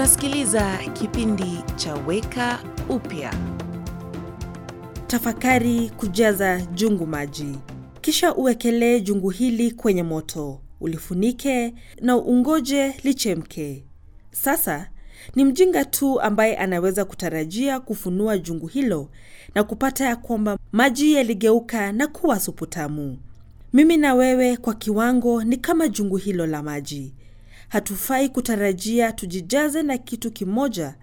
Unasikiliza kipindi cha Weka Upya. Tafakari kujaza jungu maji, kisha uwekelee jungu hili kwenye moto, ulifunike na ungoje lichemke. Sasa ni mjinga tu ambaye anaweza kutarajia kufunua jungu hilo na kupata ya kwamba maji yaligeuka na kuwa supu tamu. Mimi na wewe kwa kiwango ni kama jungu hilo la maji. Hatufai kutarajia tujijaze na kitu kimoja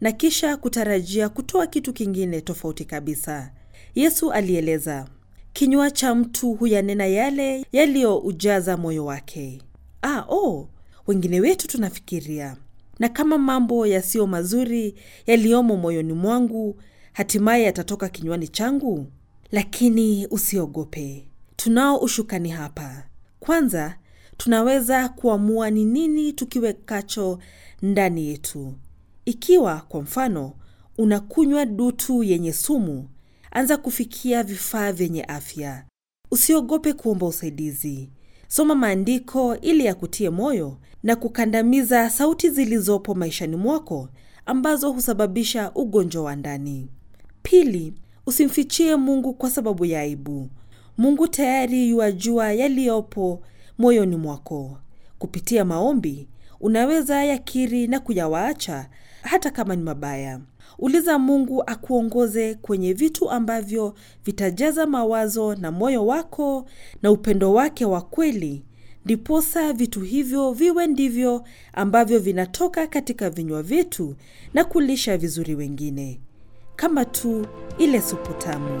na kisha kutarajia kutoa kitu kingine tofauti kabisa. Yesu alieleza, kinywa cha mtu huyanena yale yaliyoujaza moyo wake. Ah, oh, wengine wetu tunafikiria na kama mambo yasiyo mazuri yaliyomo moyoni mwangu hatimaye yatatoka kinywani changu. Lakini usiogope, tunao ushukani hapa. Kwanza tunaweza kuamua ni nini tukiwekacho ndani yetu. Ikiwa kwa mfano unakunywa dutu yenye sumu, anza kufikia vifaa vyenye afya. Usiogope kuomba usaidizi. Soma maandiko ili yakutie moyo na kukandamiza sauti zilizopo maishani mwako ambazo husababisha ugonjwa wa ndani. Pili, usimfichie Mungu kwa sababu ya aibu. Mungu tayari yuajua yaliyopo moyoni mwako. Kupitia maombi, unaweza yakiri na kuyawaacha hata kama ni mabaya. Uliza Mungu akuongoze kwenye vitu ambavyo vitajaza mawazo na moyo wako na upendo wake wa kweli, ndiposa vitu hivyo viwe ndivyo ambavyo vinatoka katika vinywa vyetu na kulisha vizuri wengine, kama tu ile supu tamu.